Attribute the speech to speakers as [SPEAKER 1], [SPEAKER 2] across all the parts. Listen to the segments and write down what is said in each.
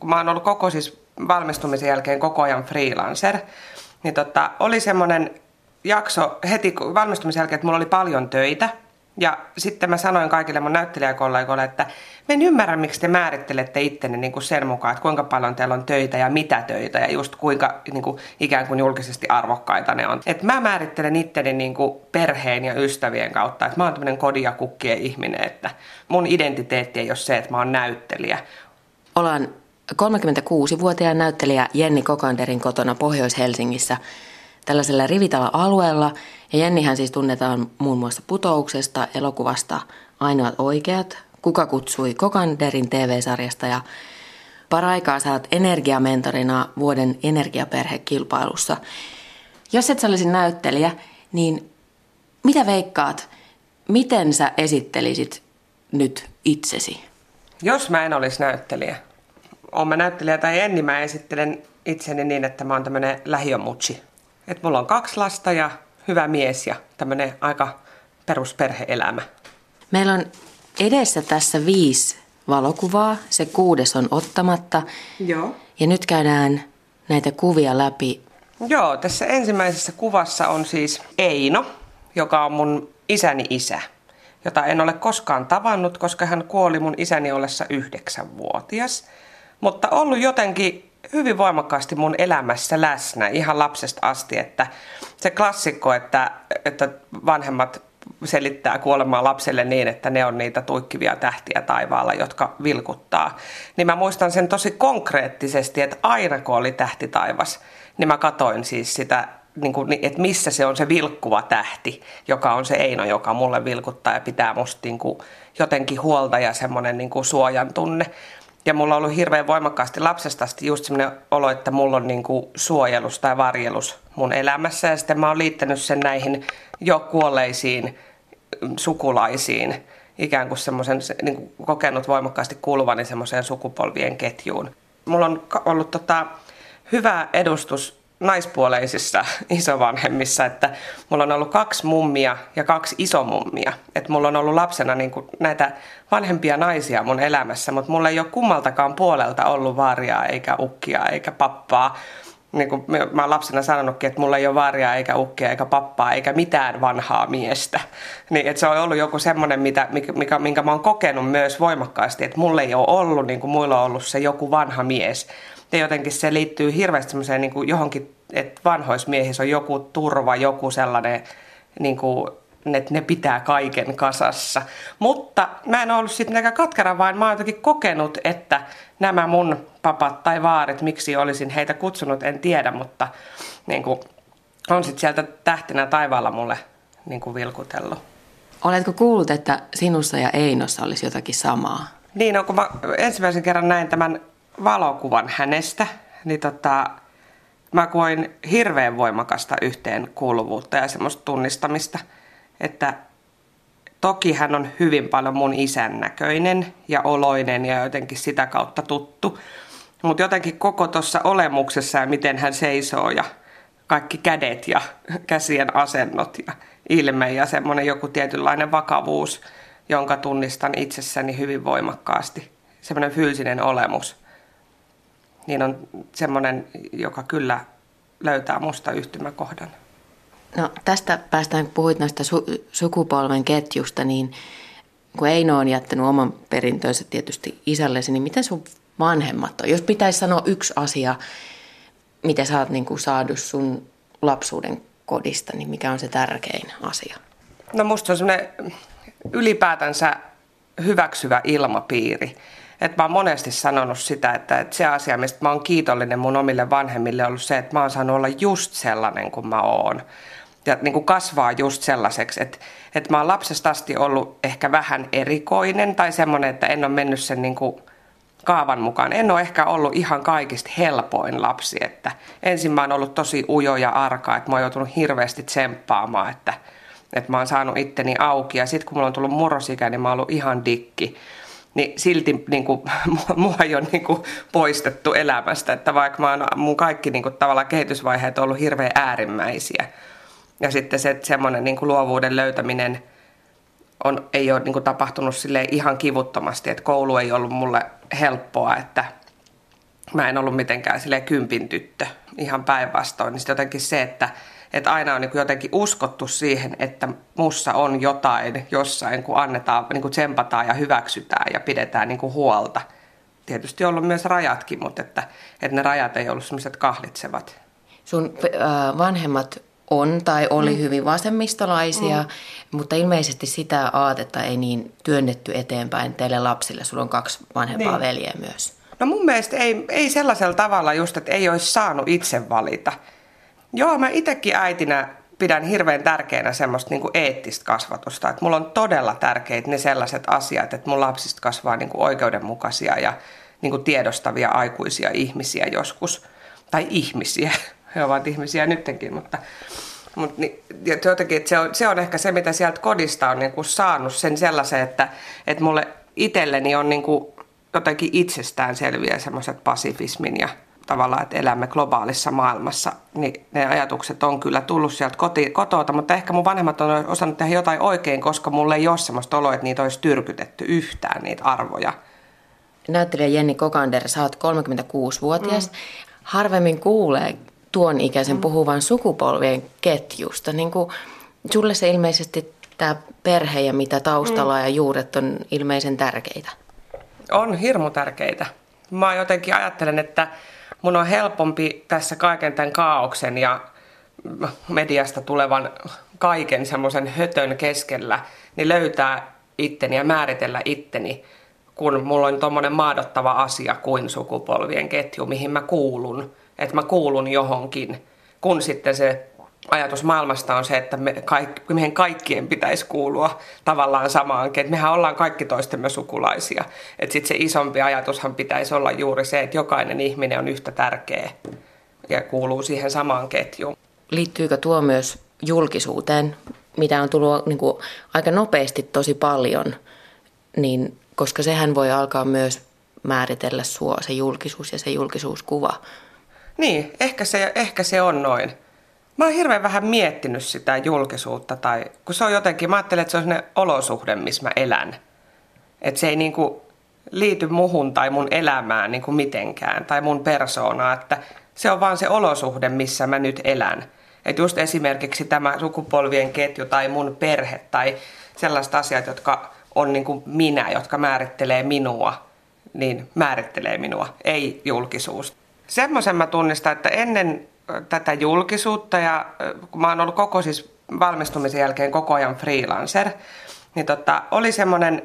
[SPEAKER 1] kun mä oon ollut koko siis valmistumisen jälkeen koko ajan freelancer, niin tota, oli semmoinen jakso heti valmistumisen jälkeen, että mulla oli paljon töitä. Ja sitten mä sanoin kaikille mun näyttelijäkollegoille, että mä en ymmärrä, miksi te määrittelette ittenne niin kuin sen mukaan, että kuinka paljon teillä on töitä ja mitä töitä ja just kuinka niin kuin, ikään kuin julkisesti arvokkaita ne on. Et mä määrittelen itteni niin kuin perheen ja ystävien kautta, että mä oon tämmöinen kodin ja kukkien ihminen, että mun identiteetti ei ole se, että mä oon näyttelijä.
[SPEAKER 2] Ollaan 36-vuotiaan näyttelijä Jenni Kokanderin kotona Pohjois-Helsingissä tällaisella rivitala-alueella. Ja Jennihän siis tunnetaan muun muassa putouksesta, elokuvasta Ainoat oikeat, Kuka kutsui Kokanderin TV-sarjasta ja paraikaa saat energiamentorina vuoden energiaperhekilpailussa. Jos et olisi näyttelijä, niin mitä veikkaat, miten sä esittelisit nyt itsesi?
[SPEAKER 1] Jos mä en olisi näyttelijä, oon mä näyttelijä tai en, niin mä esittelen itseni niin, että mä oon tämmönen lähiömutsi. Että mulla on kaksi lasta ja hyvä mies ja tämmönen aika perusperheelämä.
[SPEAKER 2] Meillä on edessä tässä viisi valokuvaa. Se kuudes on ottamatta.
[SPEAKER 1] Joo.
[SPEAKER 2] Ja nyt käydään näitä kuvia läpi.
[SPEAKER 1] Joo, tässä ensimmäisessä kuvassa on siis Eino, joka on mun isäni isä, jota en ole koskaan tavannut, koska hän kuoli mun isäni ollessa yhdeksänvuotias. Mutta ollut jotenkin hyvin voimakkaasti mun elämässä läsnä ihan lapsesta asti, että se klassikko, että, että vanhemmat selittää kuolemaa lapselle niin, että ne on niitä tuikkivia tähtiä taivaalla, jotka vilkuttaa. Niin mä muistan sen tosi konkreettisesti, että aina kun oli tähti taivas, niin mä katoin siis sitä, niin kuin, että missä se on se vilkkuva tähti, joka on se Eino, joka mulle vilkuttaa ja pitää musta niin kuin, jotenkin huolta ja semmoinen niin kuin suojan tunne. Ja mulla on ollut hirveän voimakkaasti lapsesta asti just semmoinen olo, että mulla on niin kuin suojelus tai varjelus mun elämässä. Ja sitten mä oon liittänyt sen näihin jo kuolleisiin sukulaisiin, ikään kuin semmoisen niin kuin kokenut voimakkaasti kuuluvani semmoiseen sukupolvien ketjuun. Mulla on ollut tota, hyvä edustus naispuoleisissa isovanhemmissa, että mulla on ollut kaksi mummia ja kaksi isomummia. Että mulla on ollut lapsena niin kuin näitä vanhempia naisia mun elämässä, mutta mulla ei ole kummaltakaan puolelta ollut vaaria eikä ukkia eikä pappaa. Niin kuin mä oon lapsena sanonutkin, että mulla ei ole vaaria eikä ukkia eikä pappaa eikä mitään vanhaa miestä. Niin, että se on ollut joku semmoinen, mitä, mikä, minkä mä oon kokenut myös voimakkaasti, että mulla ei ole ollut, niin kuin muilla on ollut se joku vanha mies ja jotenkin se liittyy hirveästi semmoiseen niin kuin johonkin, että vanhoismiehissä on joku turva, joku sellainen, niin kuin, että ne pitää kaiken kasassa. Mutta mä en ollut sitten näkään katkera, vaan mä oon jotenkin kokenut, että nämä mun papat tai vaarit, miksi olisin heitä kutsunut, en tiedä, mutta niin kuin, on sitten sieltä tähtinä taivaalla mulle niin kuin vilkutellut.
[SPEAKER 2] Oletko kuullut, että sinussa ja Einossa olisi jotakin samaa?
[SPEAKER 1] Niin, no, kun mä ensimmäisen kerran näin tämän valokuvan hänestä, niin tota, mä koin hirveän voimakasta yhteenkuuluvuutta ja semmoista tunnistamista, että toki hän on hyvin paljon mun isän näköinen ja oloinen ja jotenkin sitä kautta tuttu, mutta jotenkin koko tuossa olemuksessa ja miten hän seisoo ja kaikki kädet ja käsien asennot ja ilme ja semmoinen joku tietynlainen vakavuus, jonka tunnistan itsessäni hyvin voimakkaasti. Semmoinen fyysinen olemus – niin on semmoinen, joka kyllä löytää musta yhtymäkohdan.
[SPEAKER 2] No tästä päästään, kun puhuit näistä su- sukupolven ketjusta, niin kun Eino on jättänyt oman perintönsä tietysti isällesi, niin miten sun vanhemmat on? Jos pitäisi sanoa yksi asia, mitä sä oot niin kuin saanut sun lapsuuden kodista, niin mikä on se tärkein asia?
[SPEAKER 1] No musta on semmoinen ylipäätänsä hyväksyvä ilmapiiri että mä oon monesti sanonut sitä, että, että se asia, mistä mä oon kiitollinen mun omille vanhemmille, on ollut se, että mä oon saanut olla just sellainen kuin mä oon. Ja niin kuin kasvaa just sellaiseksi, että, että mä oon lapsesta asti ollut ehkä vähän erikoinen tai semmoinen, että en ole mennyt sen niin kuin kaavan mukaan. En ole ehkä ollut ihan kaikista helpoin lapsi, että ensin mä oon ollut tosi ujo ja arka, että mä oon joutunut hirveästi tsemppaamaan, että, että mä oon saanut itteni auki ja sitten kun mulla on tullut murrosikä, niin mä oon ollut ihan dikki niin silti niin kuin, mua ei ole niin kuin, poistettu elämästä. Että vaikka mä oon, mun kaikki niin kuin, tavallaan kehitysvaiheet on ollut hirveän äärimmäisiä. Ja sitten se semmoinen niin kuin, luovuuden löytäminen on, ei ole niin kuin, tapahtunut sille ihan kivuttomasti. Että koulu ei ollut mulle helppoa, että, mä en ollut mitenkään sille kympin tyttö, ihan päinvastoin. Niin jotenkin se, että, että aina on niin kuin jotenkin uskottu siihen, että mussa on jotain jossain, kun annetaan, niin kuin tsempataan ja hyväksytään ja pidetään niin kuin huolta. Tietysti on ollut myös rajatkin, mutta että, että ne rajat ei ollut sellaiset kahlitsevat.
[SPEAKER 2] Sun äh, vanhemmat on tai oli mm. hyvin vasemmistolaisia, mm. mutta ilmeisesti sitä aatetta ei niin työnnetty eteenpäin teille lapsille. Sulla on kaksi vanhempaa niin. veljeä myös.
[SPEAKER 1] No mun mielestä ei, ei sellaisella tavalla just, että ei olisi saanut itse valita. Joo, mä itsekin äitinä pidän hirveän tärkeänä semmoista niin kuin eettistä kasvatusta. Että mulla on todella tärkeitä ne sellaiset asiat, että mun lapsista kasvaa niin kuin oikeudenmukaisia ja niin kuin tiedostavia aikuisia ihmisiä joskus. Tai ihmisiä. He ovat ihmisiä nytkin, mutta, mutta niin, jotenkin, että se, on, se on ehkä se, mitä sieltä kodista on niin kuin saanut sen sellaisen, että, että mulle itselleni on niin kuin jotenkin itsestään selviä semmoiset pasifismin ja tavallaan, että elämme globaalissa maailmassa, niin ne ajatukset on kyllä tullut sieltä koti, kotota, mutta ehkä mun vanhemmat on osannut tehdä jotain oikein, koska mulle ei ole semmoista oloa, että niitä olisi tyrkytetty yhtään, niitä arvoja.
[SPEAKER 2] Näyttelijä Jenni Kokander, sä oot 36-vuotias. Mm. Harvemmin kuulee tuon ikäisen mm. puhuvan sukupolvien ketjusta. Niin kuin, sulle se ilmeisesti tämä perhe ja mitä taustalla mm. ja juuret on ilmeisen tärkeitä.
[SPEAKER 1] On hirmu tärkeitä. Mä jotenkin ajattelen, että mun on helpompi tässä kaiken tämän kaauksen ja mediasta tulevan kaiken semmoisen hötön keskellä, niin löytää itteni ja määritellä itteni, kun mulla on tuommoinen maadottava asia kuin sukupolvien ketju, mihin mä kuulun, että mä kuulun johonkin, kun sitten se ajatus maailmasta on se, että me kaikki, meidän kaikkien pitäisi kuulua tavallaan samaan, että mehän ollaan kaikki toistemme sukulaisia. Että sitten se isompi ajatushan pitäisi olla juuri se, että jokainen ihminen on yhtä tärkeä ja kuuluu siihen samaan ketjuun.
[SPEAKER 2] Liittyykö tuo myös julkisuuteen, mitä on tullut niin kuin aika nopeasti tosi paljon, niin, koska sehän voi alkaa myös määritellä sua, se julkisuus ja se julkisuuskuva.
[SPEAKER 1] Niin, ehkä se, ehkä se on noin. Mä oon hirveän vähän miettinyt sitä julkisuutta, tai kun se on jotenkin, mä ajattelen, että se on sellainen olosuhde, missä mä elän. Että se ei niinku liity muhun tai mun elämään niinku mitenkään, tai mun persoonaa, että se on vaan se olosuhde, missä mä nyt elän. Että just esimerkiksi tämä sukupolvien ketju tai mun perhe tai sellaiset asiat, jotka on niin kuin minä, jotka määrittelee minua, niin määrittelee minua, ei julkisuus. Semmoisen mä tunnistan, että ennen tätä julkisuutta ja kun mä oon ollut koko siis valmistumisen jälkeen koko ajan freelancer, niin tota, oli semmoinen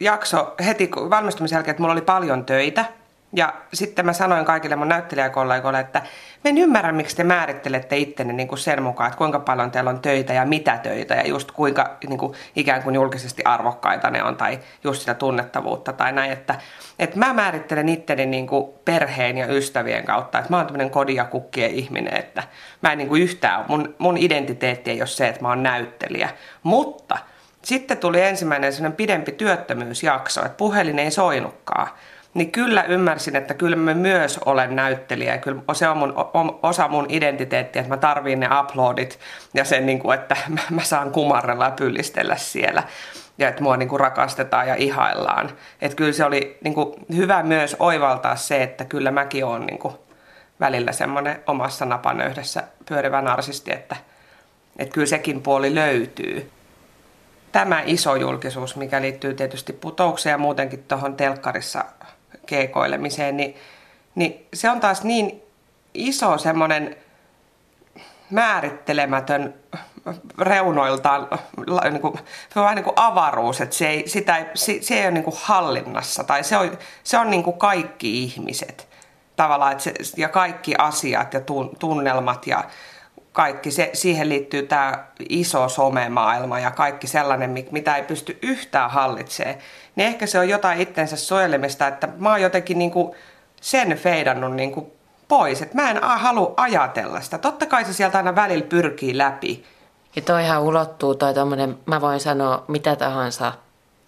[SPEAKER 1] jakso heti valmistumisen jälkeen, että mulla oli paljon töitä – ja sitten mä sanoin kaikille mun näyttelijäkollegoille, että mä en ymmärrä, miksi te määrittelette ittenne niin kuin sen mukaan, että kuinka paljon teillä on töitä ja mitä töitä ja just kuinka niin kuin ikään kuin julkisesti arvokkaita ne on tai just sitä tunnettavuutta tai näin. Että, että mä määrittelen itteni niin kuin perheen ja ystävien kautta, että mä oon tämmöinen kodin ja kukkien ihminen, että mä en niin kuin yhtään, mun, mun identiteetti ei ole se, että mä oon näyttelijä, mutta sitten tuli ensimmäinen pidempi työttömyysjakso, että puhelin ei soinutkaan niin kyllä ymmärsin, että kyllä mä myös olen näyttelijä. Kyllä se on mun, osa mun identiteettiä, että mä tarviin ne uploadit ja sen, niin kuin, että mä saan kumarrella ja pyllistellä siellä. Ja että mua niin kuin rakastetaan ja ihaillaan. Että kyllä se oli niin kuin hyvä myös oivaltaa se, että kyllä mäkin olen niin kuin välillä semmoinen omassa napanöydessä pyörivä narsisti, että, että kyllä sekin puoli löytyy tämä iso julkisuus, mikä liittyy tietysti putoukseen ja muutenkin tuohon telkkarissa keikoilemiseen, niin, niin se on taas niin iso semmoinen määrittelemätön reunoiltaan niin kuin, vähän niin kuin avaruus, että se ei, sitä ei, se, se ei ole niin kuin hallinnassa tai se on, se on niin kuin kaikki ihmiset. Tavallaan että se, ja kaikki asiat ja tunnelmat ja kaikki, se, siihen liittyy tämä iso somemaailma ja kaikki sellainen, mitä ei pysty yhtään hallitsemaan, niin ehkä se on jotain itsensä suojelemista, että mä oon jotenkin niin kuin sen feidannut niin kuin pois, että mä en halua ajatella sitä. Totta kai se sieltä aina välillä pyrkii läpi.
[SPEAKER 2] Ja toihan ulottuu toi tommonen, mä voin sanoa mitä tahansa,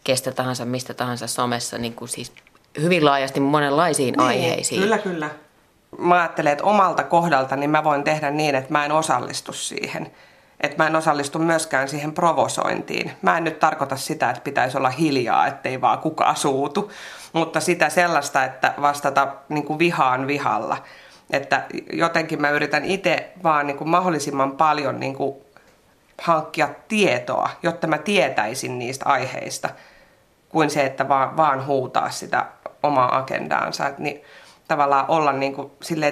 [SPEAKER 2] kestä tahansa, mistä tahansa somessa, niin kuin siis hyvin laajasti monenlaisiin niin, aiheisiin.
[SPEAKER 1] Kyllä, kyllä mä ajattelen, että omalta kohdalta niin mä voin tehdä niin, että mä en osallistu siihen. Että mä en osallistu myöskään siihen provosointiin. Mä en nyt tarkoita sitä, että pitäisi olla hiljaa, ettei vaan kukaan suutu, mutta sitä sellaista, että vastata niin kuin vihaan vihalla. Että jotenkin mä yritän itse vaan niin kuin mahdollisimman paljon niin kuin hankkia tietoa, jotta mä tietäisin niistä aiheista, kuin se, että vaan, vaan huutaa sitä omaa agendaansa. Että niin, tavallaan olla niin kuin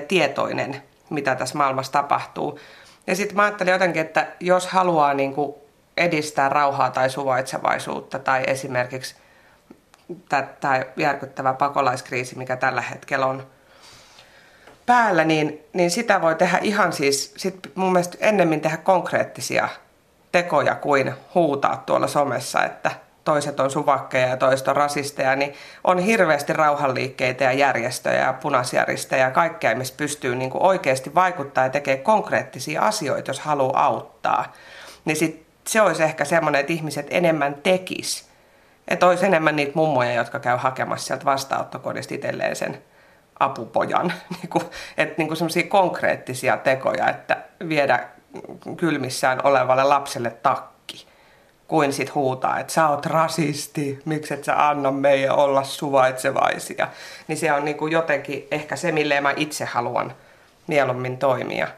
[SPEAKER 1] tietoinen, mitä tässä maailmassa tapahtuu. Ja sitten mä ajattelin jotenkin, että jos haluaa niin kuin edistää rauhaa tai suvaitsevaisuutta tai esimerkiksi tämä järkyttävä pakolaiskriisi, mikä tällä hetkellä on päällä, niin, niin sitä voi tehdä ihan siis, sit mun mielestä ennemmin tehdä konkreettisia tekoja kuin huutaa tuolla somessa, että toiset on suvakkeja ja toiset on rasisteja, niin on hirveästi rauhanliikkeitä ja järjestöjä ja punaisjärjestöjä ja kaikkea, missä pystyy niin kuin oikeasti vaikuttaa ja tekee konkreettisia asioita, jos haluaa auttaa. Niin sit se olisi ehkä semmoinen, että ihmiset enemmän tekis. Että olisi enemmän niitä mummoja, jotka käy hakemassa sieltä vastaanottokodista itselleen sen apupojan. Niin että niin semmoisia konkreettisia tekoja, että viedä kylmissään olevalle lapselle takki, kuin sit huutaa, että sä oot rasisti, miksi et sä anna meidän olla suvaitsevaisia. Niin se on niin kuin jotenkin ehkä se, mille mä itse haluan mieluummin toimia.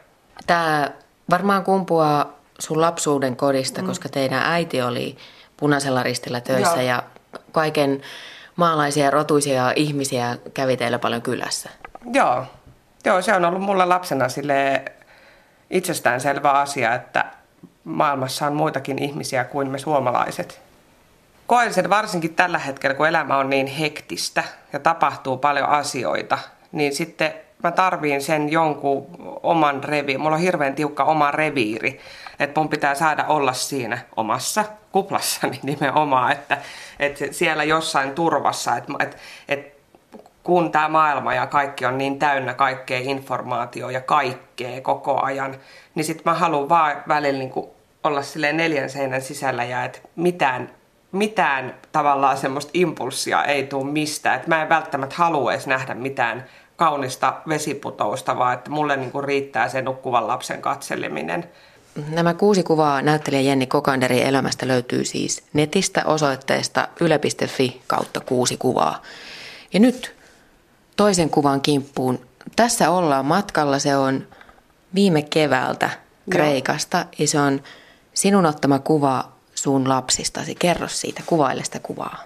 [SPEAKER 2] Tämä varmaan kumpuaa sun lapsuuden kodista, mm. koska teidän äiti oli punaisella ristillä töissä Joo. ja kaiken maalaisia rotuisia ihmisiä kävi teillä paljon kylässä.
[SPEAKER 1] Joo. Joo, se on ollut mulle lapsena sille itsestäänselvä asia, että maailmassa on muitakin ihmisiä kuin me suomalaiset. Koen sen varsinkin tällä hetkellä, kun elämä on niin hektistä ja tapahtuu paljon asioita, niin sitten mä tarviin sen jonkun oman reviirin. Mulla on hirveän tiukka oma reviiri, että mun pitää saada olla siinä omassa kuplassani nimenomaan, että, että siellä jossain turvassa, että, että, että kun tämä maailma ja kaikki on niin täynnä kaikkea informaatiota ja kaikkea koko ajan, niin sitten mä haluan vaan välillä niin olla sille neljän seinän sisällä ja että mitään, mitään tavallaan semmoista impulssia ei tule mistään. Että mä en välttämättä halua edes nähdä mitään kaunista vesiputousta, vaan että mulle niin riittää se nukkuvan lapsen katseleminen.
[SPEAKER 2] Nämä kuusi kuvaa näyttelijä Jenni Kokanderin elämästä löytyy siis netistä osoitteesta yle.fi kautta kuusi kuvaa. Ja nyt toisen kuvan kimppuun. Tässä ollaan matkalla, se on viime keväältä Kreikasta Joo. ja se on sinun ottama kuva sun lapsistasi. Kerro siitä, kuvaile sitä kuvaa.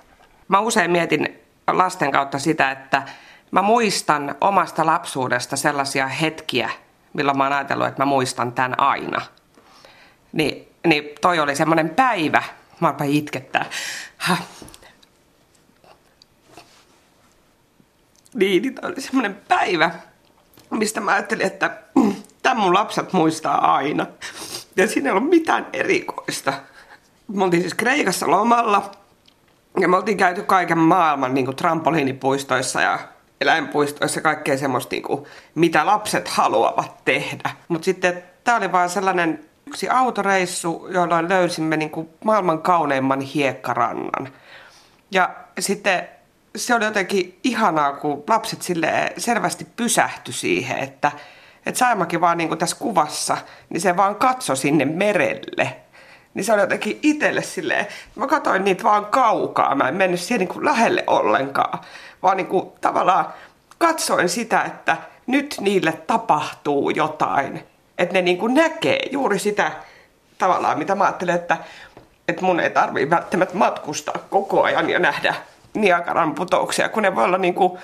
[SPEAKER 1] Mä usein mietin lasten kautta sitä, että mä muistan omasta lapsuudesta sellaisia hetkiä, milloin mä oon ajatellut, että mä muistan tämän aina. Niin, niin toi oli semmoinen päivä, mä itkettää. Ha. Niin, niin toi oli semmoinen päivä, mistä mä ajattelin, että tämän mun lapset muistaa aina. Ja siinä ei ollut mitään erikoista. Me oltiin siis Kreikassa lomalla ja me oltiin käyty kaiken maailman niin kuin trampoliinipuistoissa ja eläinpuistoissa kaikkea semmoista, niin kuin, mitä lapset haluavat tehdä. Mutta sitten tämä oli vaan sellainen yksi autoreissu, jolloin löysimme niin kuin maailman kauneimman hiekkarannan. Ja sitten se oli jotenkin ihanaa, kun lapset sille selvästi pysähtyi siihen, että – että Saimakin vaan niin kuin tässä kuvassa, niin se vaan katsoi sinne merelle. Niin se oli jotenkin itselle silleen, mä katsoin niitä vaan kaukaa, mä en mennyt siihen niin kuin lähelle ollenkaan, vaan niin kuin tavallaan katsoin sitä, että nyt niille tapahtuu jotain. Että ne niin kuin näkee juuri sitä tavallaan, mitä mä ajattelen, että, että mun ei tarvii välttämättä matkustaa koko ajan ja nähdä Niagaran putouksia, kun ne voi olla niin kuin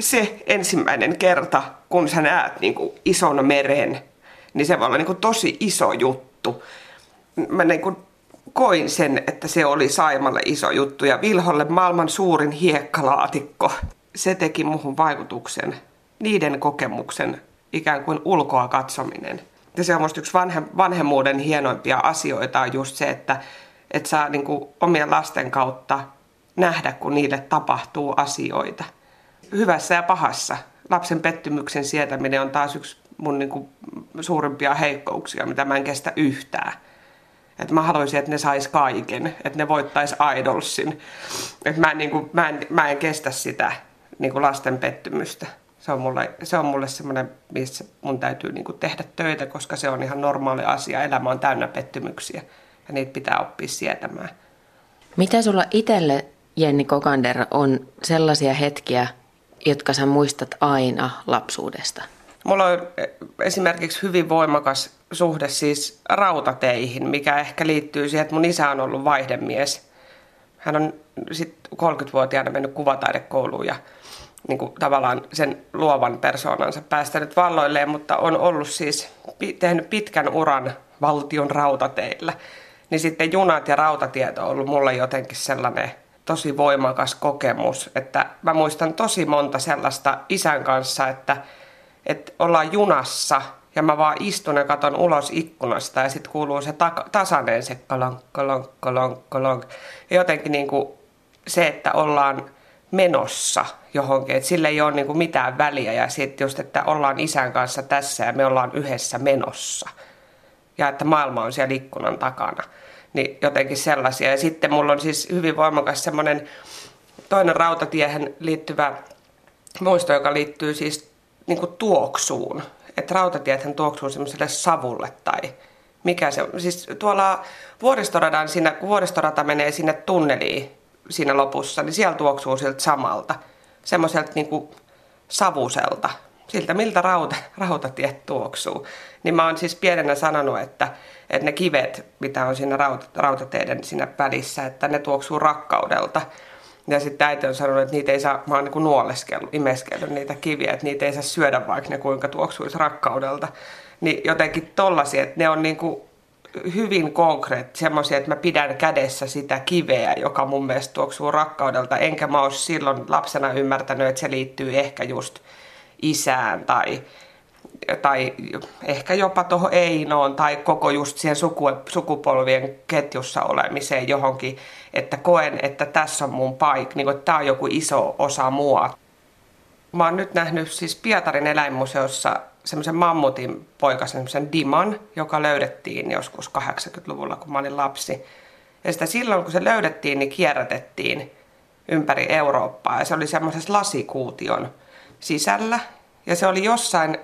[SPEAKER 1] se ensimmäinen kerta, kun sä näet niin kuin ison meren, niin se voi olla niin kuin tosi iso juttu. Mä niin kuin koin sen, että se oli Saimalle iso juttu ja Vilholle maailman suurin hiekkalaatikko. Se teki muhun vaikutuksen, niiden kokemuksen, ikään kuin ulkoa katsominen. Ja se on musta yksi vanhe, vanhemmuuden hienoimpia asioita on just se, että, että saa niin kuin omien lasten kautta nähdä, kun niille tapahtuu asioita – hyvässä ja pahassa. Lapsen pettymyksen sietäminen on taas yksi mun niin kuin, suurimpia heikkouksia, mitä mä en kestä yhtään. Et mä haluaisin, että ne sais kaiken, että ne voittais idolsin. Et mä, en, niin kuin, mä, en, mä en kestä sitä niin kuin lasten pettymystä. Se on mulle, se on mulle semmoinen, missä mun täytyy niin kuin tehdä töitä, koska se on ihan normaali asia. Elämä on täynnä pettymyksiä ja niitä pitää oppia sietämään.
[SPEAKER 2] Mitä sulla itselle, Jenni Kokander, on sellaisia hetkiä, jotka sä muistat aina lapsuudesta?
[SPEAKER 1] Mulla on esimerkiksi hyvin voimakas suhde siis rautateihin, mikä ehkä liittyy siihen, että mun isä on ollut vaihdemies. Hän on sitten 30-vuotiaana mennyt kuvataidekouluun ja niin kuin tavallaan sen luovan persoonansa päästänyt valloilleen, mutta on ollut siis tehnyt pitkän uran valtion rautateillä. Niin sitten junat ja rautatiet on ollut mulle jotenkin sellainen tosi voimakas kokemus, että mä muistan tosi monta sellaista isän kanssa, että, että ollaan junassa ja mä vaan istun ja katon ulos ikkunasta ja sitten kuuluu se ta- tasainen se kolonk, kolonk, kolonk, kolonk. Ja jotenkin niin kuin se, että ollaan menossa johonkin, että sillä ei ole niin kuin mitään väliä ja sitten just, että ollaan isän kanssa tässä ja me ollaan yhdessä menossa ja että maailma on siellä ikkunan takana. Niin jotenkin sellaisia. Ja sitten mulla on siis hyvin voimakas semmoinen toinen rautatiehen liittyvä muisto, joka liittyy siis niin kuin tuoksuun. Että rautatiethän tuoksuu semmoiselle savulle tai mikä se on. Siis tuolla vuoristoradan, siinä, kun vuoristorata menee sinne tunneliin siinä lopussa, niin siellä tuoksuu siltä samalta. Semmoiselta niin kuin savuselta, siltä miltä rauta, rautatiet tuoksuu. Niin mä oon siis pienenä sanonut, että, että ne kivet, mitä on siinä rauta, rautateiden siinä välissä, että ne tuoksuu rakkaudelta. Ja sitten äiti on sanonut, että niitä ei saa, mä oon niin nuoleskellut, imeskellyt niitä kiviä, että niitä ei saa syödä vaikka ne kuinka tuoksuisi rakkaudelta. Niin jotenkin tollasia, että ne on niin kuin hyvin konkreet, semmoisia, että mä pidän kädessä sitä kiveä, joka mun mielestä tuoksuu rakkaudelta. Enkä mä olisi silloin lapsena ymmärtänyt, että se liittyy ehkä just isään tai, tai ehkä jopa tuohon Einoon tai koko just siihen suku, sukupolvien ketjussa olemiseen johonkin, että koen, että tässä on mun paikka, niin tämä on joku iso osa mua. Mä oon nyt nähnyt siis Pietarin eläinmuseossa semmoisen mammutin poika, semmoisen Diman, joka löydettiin joskus 80-luvulla, kun mä olin lapsi. Ja sitä silloin, kun se löydettiin, niin kierrätettiin ympäri Eurooppaa. Ja se oli semmoisessa lasikuution sisällä. Ja se oli jossain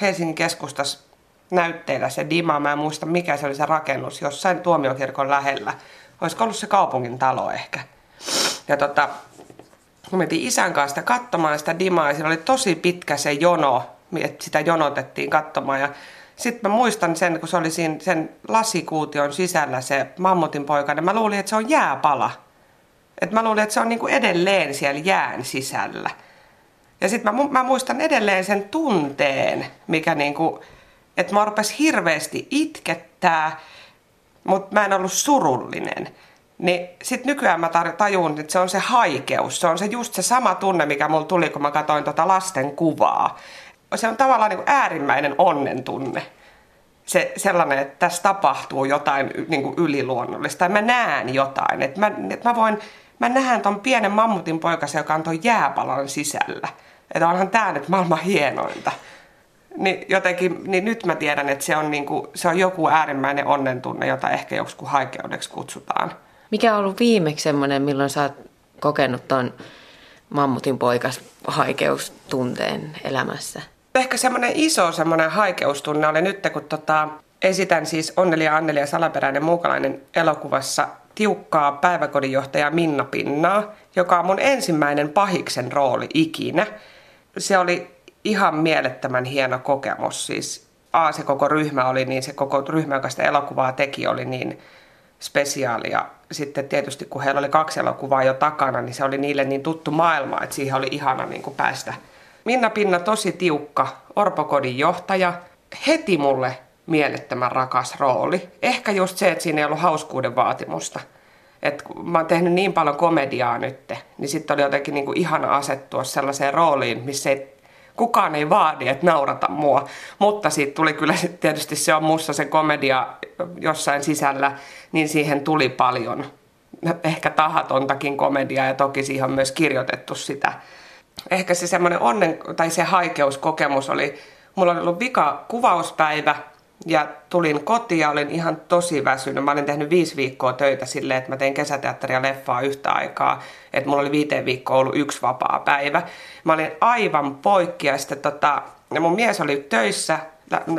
[SPEAKER 1] Helsingin keskustassa näytteillä se Dima. Mä en muista, mikä se oli se rakennus, jossain tuomiokirkon lähellä. Olisiko ollut se kaupungin talo ehkä. Ja tota, kun mentiin isän kanssa katsomaan sitä Dimaa, ja siinä oli tosi pitkä se jono että sitä jonotettiin katsomaan. Ja sitten mä muistan sen, kun se oli siinä sen lasikuution sisällä se mammutin poika, niin mä luulin, että se on jääpala. Et mä luulin, että se on niinku edelleen siellä jään sisällä. Ja sitten mä, mä muistan edelleen sen tunteen, mikä niinku, että mä rupesi hirveästi itkettää, mutta mä en ollut surullinen. Niin sitten nykyään mä tajun, että se on se haikeus. Se on se just se sama tunne, mikä mulla tuli, kun mä katsoin tota lasten kuvaa se on tavallaan niin äärimmäinen onnen tunne. Se, sellainen, että tässä tapahtuu jotain niin kuin yliluonnollista. Mä näen jotain. Että mä, että mä voin, mä näen ton pienen mammutin poikasen, joka on ton jääpalon sisällä. Että onhan tämä nyt maailman hienointa. Niin jotenkin, niin nyt mä tiedän, että se on, niin kuin, se on joku äärimmäinen onnen tunne, jota ehkä joku haikeudeksi kutsutaan.
[SPEAKER 2] Mikä on ollut viimeksi semmoinen, milloin sä oot kokenut ton mammutin poikas haikeustunteen elämässä?
[SPEAKER 1] Ehkä semmoinen iso semmoinen haikeustunne oli nyt, kun tota, esitän siis Onneli ja Anneli ja Salaperäinen muukalainen elokuvassa tiukkaa päiväkodinjohtaja Minna Pinnaa, joka on mun ensimmäinen pahiksen rooli ikinä. Se oli ihan mielettömän hieno kokemus. Siis A, se koko ryhmä oli niin, se koko ryhmä, joka sitä elokuvaa teki, oli niin spesiaali. Ja sitten tietysti kun heillä oli kaksi elokuvaa jo takana, niin se oli niille niin tuttu maailma, että siihen oli ihana niin kuin päästä – Minna Pinna tosi tiukka, orpokodin johtaja. Heti mulle mielettömän rakas rooli. Ehkä just se, että siinä ei ollut hauskuuden vaatimusta. Et kun mä oon tehnyt niin paljon komediaa nyt, niin sitten oli jotenkin niinku ihana asettua sellaiseen rooliin, missä ei, kukaan ei vaadi, että naurata mua. Mutta siitä tuli kyllä tietysti se on musta se komedia jossain sisällä, niin siihen tuli paljon ehkä tahatontakin komediaa ja toki siihen on myös kirjoitettu sitä ehkä se semmoinen onnen tai se haikeuskokemus oli, mulla oli ollut vika kuvauspäivä Ja tulin kotiin ja olin ihan tosi väsynyt. Mä olin tehnyt viisi viikkoa töitä silleen, että mä tein kesäteatteria leffaa yhtä aikaa. Että mulla oli viiteen viikkoa ollut yksi vapaa päivä. Mä olin aivan poikki ja sitten tota, ja mun mies oli töissä,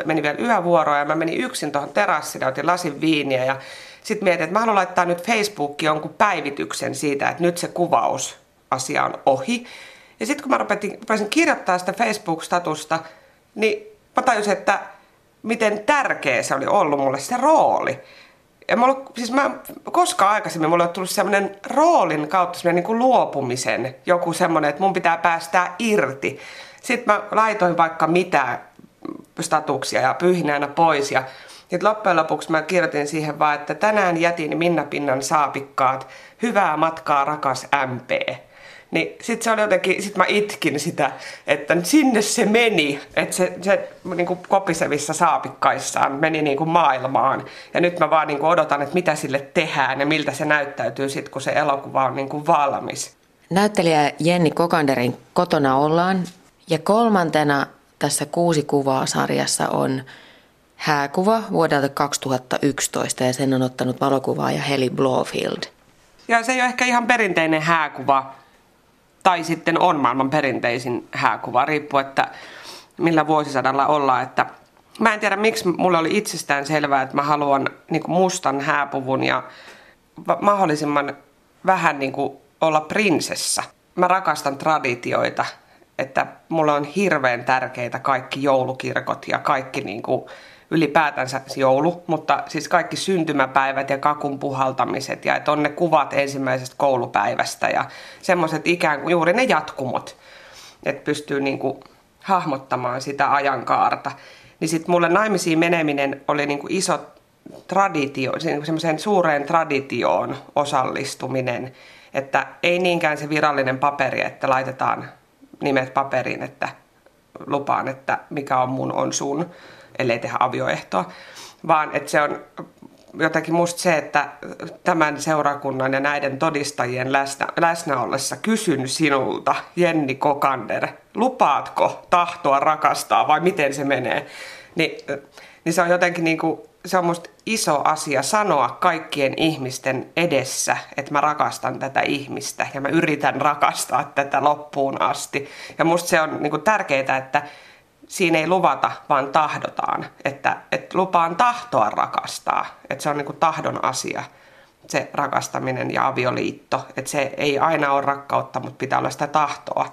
[SPEAKER 1] meni vielä yövuoroa ja mä menin yksin tuohon terassille, otin lasin viiniä ja sitten mietin, että mä haluan laittaa nyt Facebookiin jonkun päivityksen siitä, että nyt se kuvaus asia on ohi. Ja sitten kun mä rupesin, rupesin kirjoittaa sitä Facebook-statusta, niin mä tajusin, että miten tärkeä se oli ollut mulle se rooli. Ja mulla, siis mä, koskaan aikaisemmin mulle on tullut semmoinen roolin kautta semmoinen niin kuin luopumisen, joku semmoinen, että mun pitää päästää irti. Sitten mä laitoin vaikka mitä statuksia ja pyyhin aina pois ja sitten loppujen lopuksi mä kirjoitin siihen vaan, että tänään jätin Minna Pinnan saapikkaat. Hyvää matkaa, rakas MP. Niin sit se oli jotenkin, sit mä itkin sitä, että sinne se meni, että se, se niin kuin kopisevissa saapikkaissaan meni niin kuin maailmaan. Ja nyt mä vaan niin kuin odotan, että mitä sille tehdään ja miltä se näyttäytyy sitten, kun se elokuva on niin kuin valmis.
[SPEAKER 2] Näyttelijä Jenni Kokanderin Kotona ollaan. Ja kolmantena tässä kuusi kuvaa sarjassa on hääkuva vuodelta 2011 ja sen on ottanut valokuvaaja Heli Blofield.
[SPEAKER 1] Ja se ei ole ehkä ihan perinteinen hääkuva, tai sitten on maailman perinteisin hääkuva, riippuu, että millä vuosisadalla ollaan. Että mä en tiedä, miksi mulle oli itsestään selvää, että mä haluan niin mustan hääpuvun ja mahdollisimman vähän niin kuin olla prinsessa. Mä rakastan traditioita, että mulle on hirveän tärkeitä kaikki joulukirkot ja kaikki niin kuin ylipäätänsä joulu, mutta siis kaikki syntymäpäivät ja kakun puhaltamiset ja että on ne kuvat ensimmäisestä koulupäivästä ja semmoiset ikään kuin juuri ne jatkumot, että pystyy niin kuin hahmottamaan sitä ajankaarta. Niin sitten mulle naimisiin meneminen oli niin kuin iso traditio, niin semmoiseen suureen traditioon osallistuminen, että ei niinkään se virallinen paperi, että laitetaan nimet paperiin, että lupaan, että mikä on mun on sun, ellei tehdä avioehtoa, vaan että se on jotenkin musta se, että tämän seurakunnan ja näiden todistajien läsnä, läsnä ollessa kysyn sinulta, Jenni Kokander, lupaatko tahtoa rakastaa vai miten se menee? Ni, niin se on jotenkin niin kuin, se on musta iso asia sanoa kaikkien ihmisten edessä, että mä rakastan tätä ihmistä ja mä yritän rakastaa tätä loppuun asti. Ja musta se on niin kuin tärkeää, että siinä ei luvata, vaan tahdotaan. Että, että lupaan tahtoa rakastaa. Että se on niin kuin tahdon asia, se rakastaminen ja avioliitto. Että se ei aina ole rakkautta, mutta pitää olla sitä tahtoa.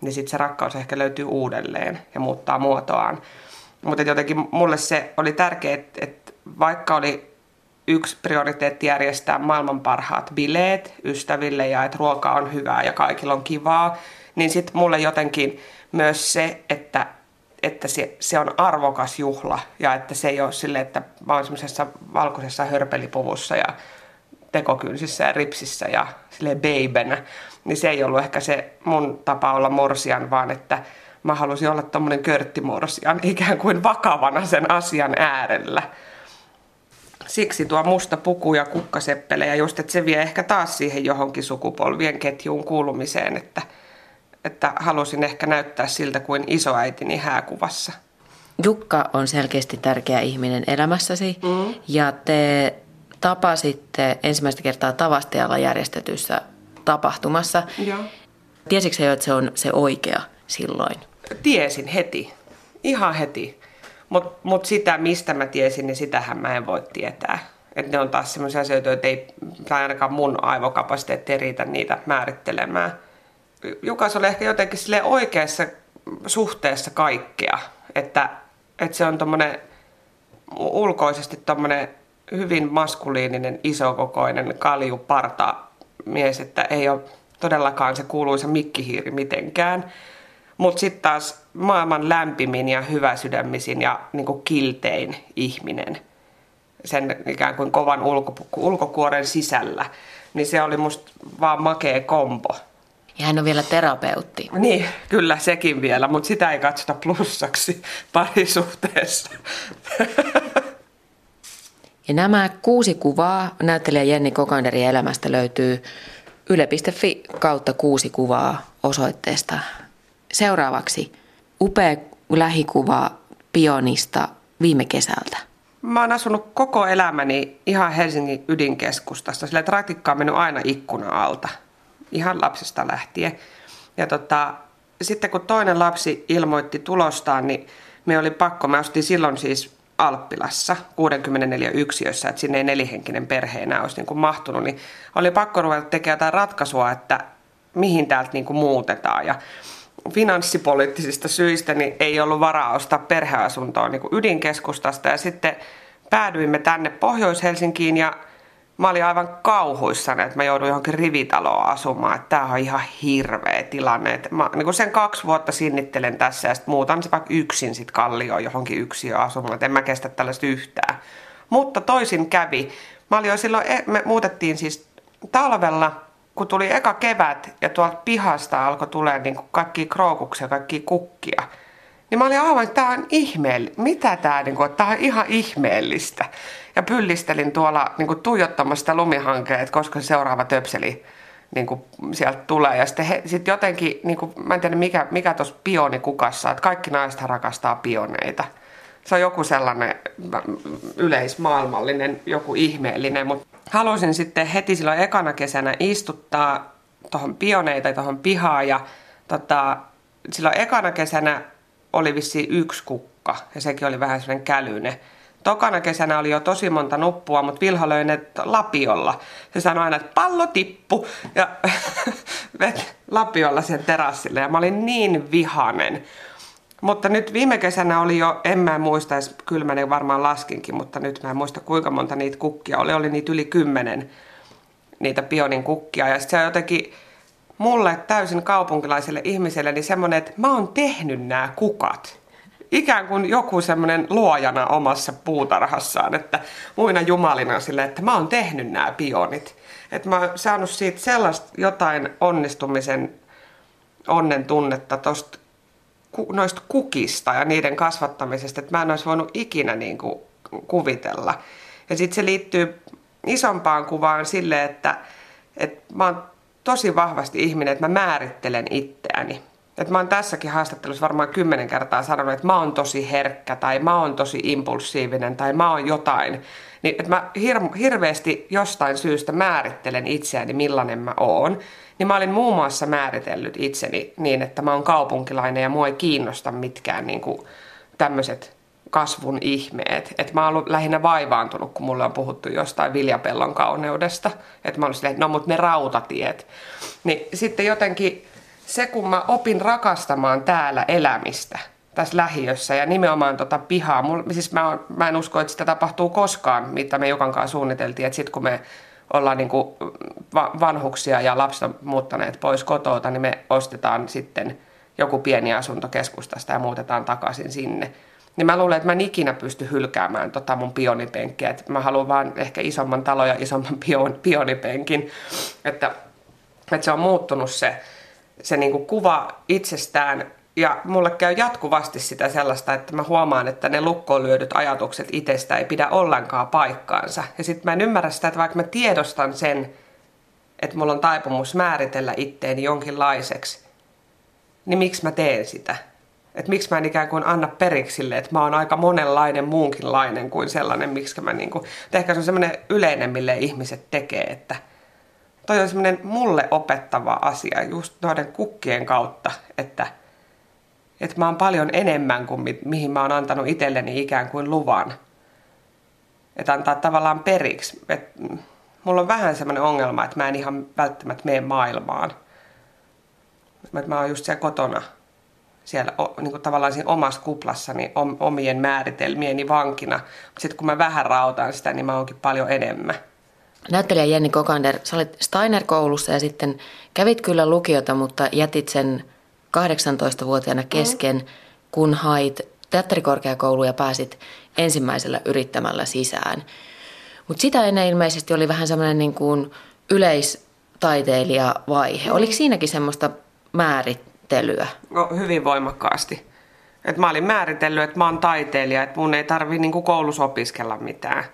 [SPEAKER 1] Niin sitten se rakkaus ehkä löytyy uudelleen ja muuttaa muotoaan. Mutta jotenkin mulle se oli tärkeää, että, vaikka oli yksi prioriteetti järjestää maailman parhaat bileet ystäville ja että ruoka on hyvää ja kaikilla on kivaa, niin sitten mulle jotenkin myös se, että että se, se on arvokas juhla ja että se ei ole silleen, että mä oon semmoisessa valkoisessa hörpelipuvussa ja tekokynsissä ja ripsissä ja sille babenä, niin se ei ollut ehkä se mun tapa olla morsian, vaan että mä halusin olla tommonen körttimorsian ikään kuin vakavana sen asian äärellä. Siksi tuo musta puku ja kukkaseppele ja just, että se vie ehkä taas siihen johonkin sukupolvien ketjuun kuulumiseen, että – että halusin ehkä näyttää siltä kuin isoäitini hääkuvassa.
[SPEAKER 2] Jukka on selkeästi tärkeä ihminen elämässäsi mm. ja te tapasitte ensimmäistä kertaa Tavastialla järjestetyssä tapahtumassa. Joo. Tiesitkö jo, että se on se oikea silloin?
[SPEAKER 1] Tiesin heti, ihan heti. Mutta mut sitä, mistä mä tiesin, niin sitähän mä en voi tietää. Että ne on taas sellaisia asioita, että ei, tai ainakaan mun aivokapasiteetti riitä niitä määrittelemään. Jukas oli ehkä jotenkin sille oikeassa suhteessa kaikkea, että, että se on tommonen ulkoisesti tommonen hyvin maskuliininen, isokokoinen, kaljuparta mies, että ei ole todellakaan se kuuluisa mikkihiiri mitenkään. Mutta sitten taas maailman lämpimin ja hyväsydämisin ja niinku kiltein ihminen sen ikään kuin kovan ulko, ulkokuoren sisällä. Niin se oli musta vaan makea kompo.
[SPEAKER 2] Ja hän on vielä terapeutti.
[SPEAKER 1] Niin, kyllä sekin vielä, mutta sitä ei katsota plussaksi parisuhteessa.
[SPEAKER 2] Ja nämä kuusi kuvaa näyttelijä Jenni Kokanderin elämästä löytyy yle.fi kautta kuusi kuvaa osoitteesta. Seuraavaksi upea lähikuva pionista viime kesältä?
[SPEAKER 1] Mä oon asunut koko elämäni ihan Helsingin ydinkeskustassa. Sillä tratikka on mennyt aina ikkuna alta, ihan lapsesta lähtien. Ja tota, sitten kun toinen lapsi ilmoitti tulostaan, niin me oli pakko, mä ostin silloin siis Alppilassa 64 yksiössä, että sinne ei nelihenkinen perhe enää olisi niin kuin mahtunut, niin oli pakko ruveta tekemään jotain ratkaisua, että mihin täältä niin kuin muutetaan. Ja finanssipoliittisista syistä niin ei ollut varaa ostaa perheasuntoa niin kuin ydinkeskustasta ja sitten päädyimme tänne Pohjois-Helsinkiin ja mä olin aivan kauhuissani, että mä jouduin johonkin rivitaloon asumaan. Että tää on ihan hirveä tilanne. Että mä niin sen kaksi vuotta sinnittelen tässä ja sitten muutan se vaikka yksin sit kallioon johonkin yksiöön asumaan. Että en mä kestä tällaista yhtään. Mutta toisin kävi. Mä olin jo silloin, e, me muutettiin siis talvella, kun tuli eka kevät ja tuolta pihasta alkoi tulee niin kaikki krookuksia, kaikki kukkia – niin mä olin aivan, että tämä on ihmeellistä. Mitä tämä, niin kuin, tämä on ihan ihmeellistä. Ja pyllistelin tuolla niin tuijottamassa lumihankea, että koska seuraava töpseli niin kuin, sieltä tulee. Ja sitten he, sit jotenkin, niin kuin, mä en tiedä mikä, mikä tuossa pionikukassa, että kaikki naiset rakastaa pioneita. Se on joku sellainen yleismaailmallinen, joku ihmeellinen, mutta halusin sitten heti silloin ekana kesänä istuttaa tuohon pioneita tuohon pihaan ja tota, silloin ekana kesänä oli vissi yksi kukka ja sekin oli vähän sellainen kälyne. Tokana kesänä oli jo tosi monta nuppua, mutta Vilha löi ne lapiolla. Se sanoi aina, että pallo tippu ja lapiolla sen terassille ja mä olin niin vihanen. Mutta nyt viime kesänä oli jo, en mä muista kyllä mä varmaan laskinkin, mutta nyt mä en muista kuinka monta niitä kukkia oli. Oli niitä yli kymmenen, niitä pionin kukkia. Ja sitten se jotenkin, mulle täysin kaupunkilaiselle ihmiselle niin semmoinen, että mä oon tehnyt nämä kukat. Ikään kuin joku semmoinen luojana omassa puutarhassaan, että muina jumalina sille, että mä oon tehnyt nämä pionit. Että mä oon saanut siitä sellaista jotain onnistumisen onnen tunnetta tosta, noista kukista ja niiden kasvattamisesta, että mä en olisi voinut ikinä niin kuin kuvitella. Ja sitten se liittyy isompaan kuvaan sille, että, että mä oon tosi vahvasti ihminen, että mä määrittelen itseäni. Että mä oon tässäkin haastattelussa varmaan kymmenen kertaa sanonut, että mä oon tosi herkkä tai mä oon tosi impulsiivinen tai mä oon jotain. Niin, että mä hir- hirveästi jostain syystä määrittelen itseäni, millainen mä oon. Niin mä olin muun muassa määritellyt itseni niin, että mä oon kaupunkilainen ja mua ei kiinnosta mitkään niin tämmöiset kasvun ihmeet. Että mä oon lähinnä vaivaantunut, kun mulle on puhuttu jostain viljapellon kauneudesta. Että mä oon silleen, no mut ne rautatiet. Niin sitten jotenkin se, kun mä opin rakastamaan täällä elämistä, tässä lähiössä ja nimenomaan tota pihaa. Mulla, siis mä, on, mä en usko, että sitä tapahtuu koskaan, mitä me Jokankaan suunniteltiin. Että sitten kun me ollaan niin kuin vanhuksia ja lapset muuttaneet pois kotota, niin me ostetaan sitten joku pieni asunto keskustasta ja muutetaan takaisin sinne niin mä luulen, että mä en ikinä pysty hylkäämään tota mun pionipenkkiä. Että mä haluan vaan ehkä isomman talon ja isomman pion, pionipenkin. Että, että se on muuttunut se, se niin kuin kuva itsestään. Ja mulle käy jatkuvasti sitä sellaista, että mä huomaan, että ne lukkoon lyödyt ajatukset itsestä ei pidä ollenkaan paikkaansa. Ja sitten mä en ymmärrä sitä, että vaikka mä tiedostan sen, että mulla on taipumus määritellä itteeni jonkinlaiseksi, niin miksi mä teen sitä? että miksi mä en ikään kuin anna periksi sille, että mä oon aika monenlainen muunkinlainen kuin sellainen, miksi mä niin kuin, ehkä se on semmoinen yleinen, mille ihmiset tekee, että toi on semmoinen mulle opettava asia just noiden kukkien kautta, että, että mä oon paljon enemmän kuin mi- mihin mä oon antanut itselleni ikään kuin luvan. Että antaa tavallaan periksi. Et, mulla on vähän semmoinen ongelma, että mä en ihan välttämättä mene maailmaan. Että mä oon just siellä kotona – siellä niin kuin tavallaan siinä omassa kuplassani omien määritelmieni vankina. Sitten kun mä vähän rautaan sitä, niin mä oonkin paljon enemmän.
[SPEAKER 2] Näyttelijä Jenni Kokander, sä olit Steiner-koulussa ja sitten kävit kyllä lukiota, mutta jätit sen 18-vuotiaana mm. kesken, mm. kun hait teatterikorkeakouluun ja pääsit ensimmäisellä yrittämällä sisään. Mutta sitä ennen ilmeisesti oli vähän semmoinen niin kuin yleistaiteilijavaihe. Mm. Oliko siinäkin semmoista määrit, määrittelyä?
[SPEAKER 1] No, hyvin voimakkaasti. Et mä olin määritellyt, että mä oon taiteilija, että mun ei tarvi niinku koulussa opiskella mitään.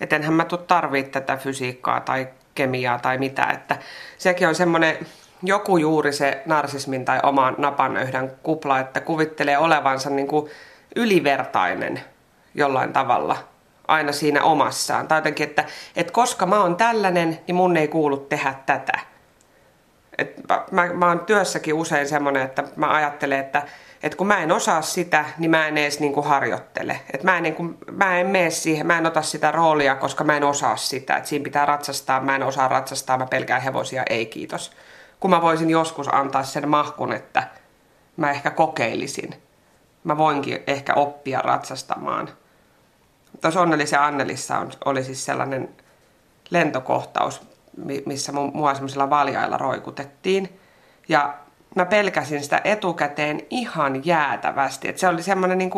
[SPEAKER 1] Että enhän mä tuu tarvii tätä fysiikkaa tai kemiaa tai mitä. Että sekin on semmoinen joku juuri se narsismin tai oman napan yhden kupla, että kuvittelee olevansa niinku ylivertainen jollain tavalla aina siinä omassaan. Tai jotenkin, että, että koska mä oon tällainen, niin mun ei kuulu tehdä tätä. Et mä, mä, mä oon työssäkin usein semmoinen, että mä ajattelen, että, että kun mä en osaa sitä, niin mä en edes niin kuin harjoittele. Et mä, en, niin kuin, mä en mene siihen, mä en ota sitä roolia, koska mä en osaa sitä. Et siinä pitää ratsastaa, mä en osaa ratsastaa, mä pelkään hevosia, ei kiitos. Kun mä voisin joskus antaa sen mahkun, että mä ehkä kokeilisin. Mä voinkin ehkä oppia ratsastamaan. Tuossa Onnellisen Annelissa on, oli siis sellainen lentokohtaus, missä mua semmoisilla valjailla roikutettiin. Ja mä pelkäsin sitä etukäteen ihan jäätävästi. Et se oli semmoinen niin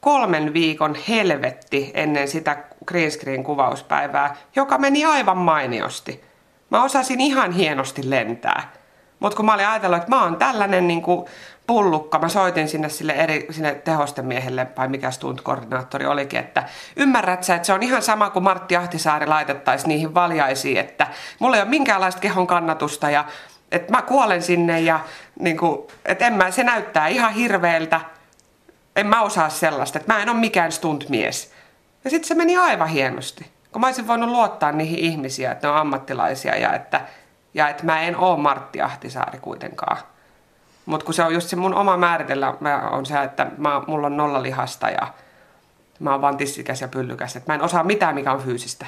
[SPEAKER 1] kolmen viikon helvetti ennen sitä green screen kuvauspäivää, joka meni aivan mainiosti. Mä osasin ihan hienosti lentää. Mutta kun mä olin ajatellut, että mä oon tällainen niin kuin pullukka, mä soitin sinne sille, eri, sinne tehostemiehelle, vai mikä stunt-koordinaattori olikin, että ymmärrät sä, että se on ihan sama kuin Martti Ahtisaari laitettaisiin niihin valjaisiin, että mulla ei ole minkäänlaista kehon kannatusta ja että mä kuolen sinne ja niin kuin, että en mä, se näyttää ihan hirveältä. En mä osaa sellaista, että mä en ole mikään stuntmies. Ja sitten se meni aivan hienosti. Kun mä olisin voinut luottaa niihin ihmisiä, että ne on ammattilaisia ja että, ja että mä en ole Martti Ahtisaari kuitenkaan. Mutta kun se on just se mun oma määritellä on se, että mä, mulla on nolla lihasta ja mä oon vaan tissikäs ja pyllykäs. Että mä en osaa mitään, mikä on fyysistä.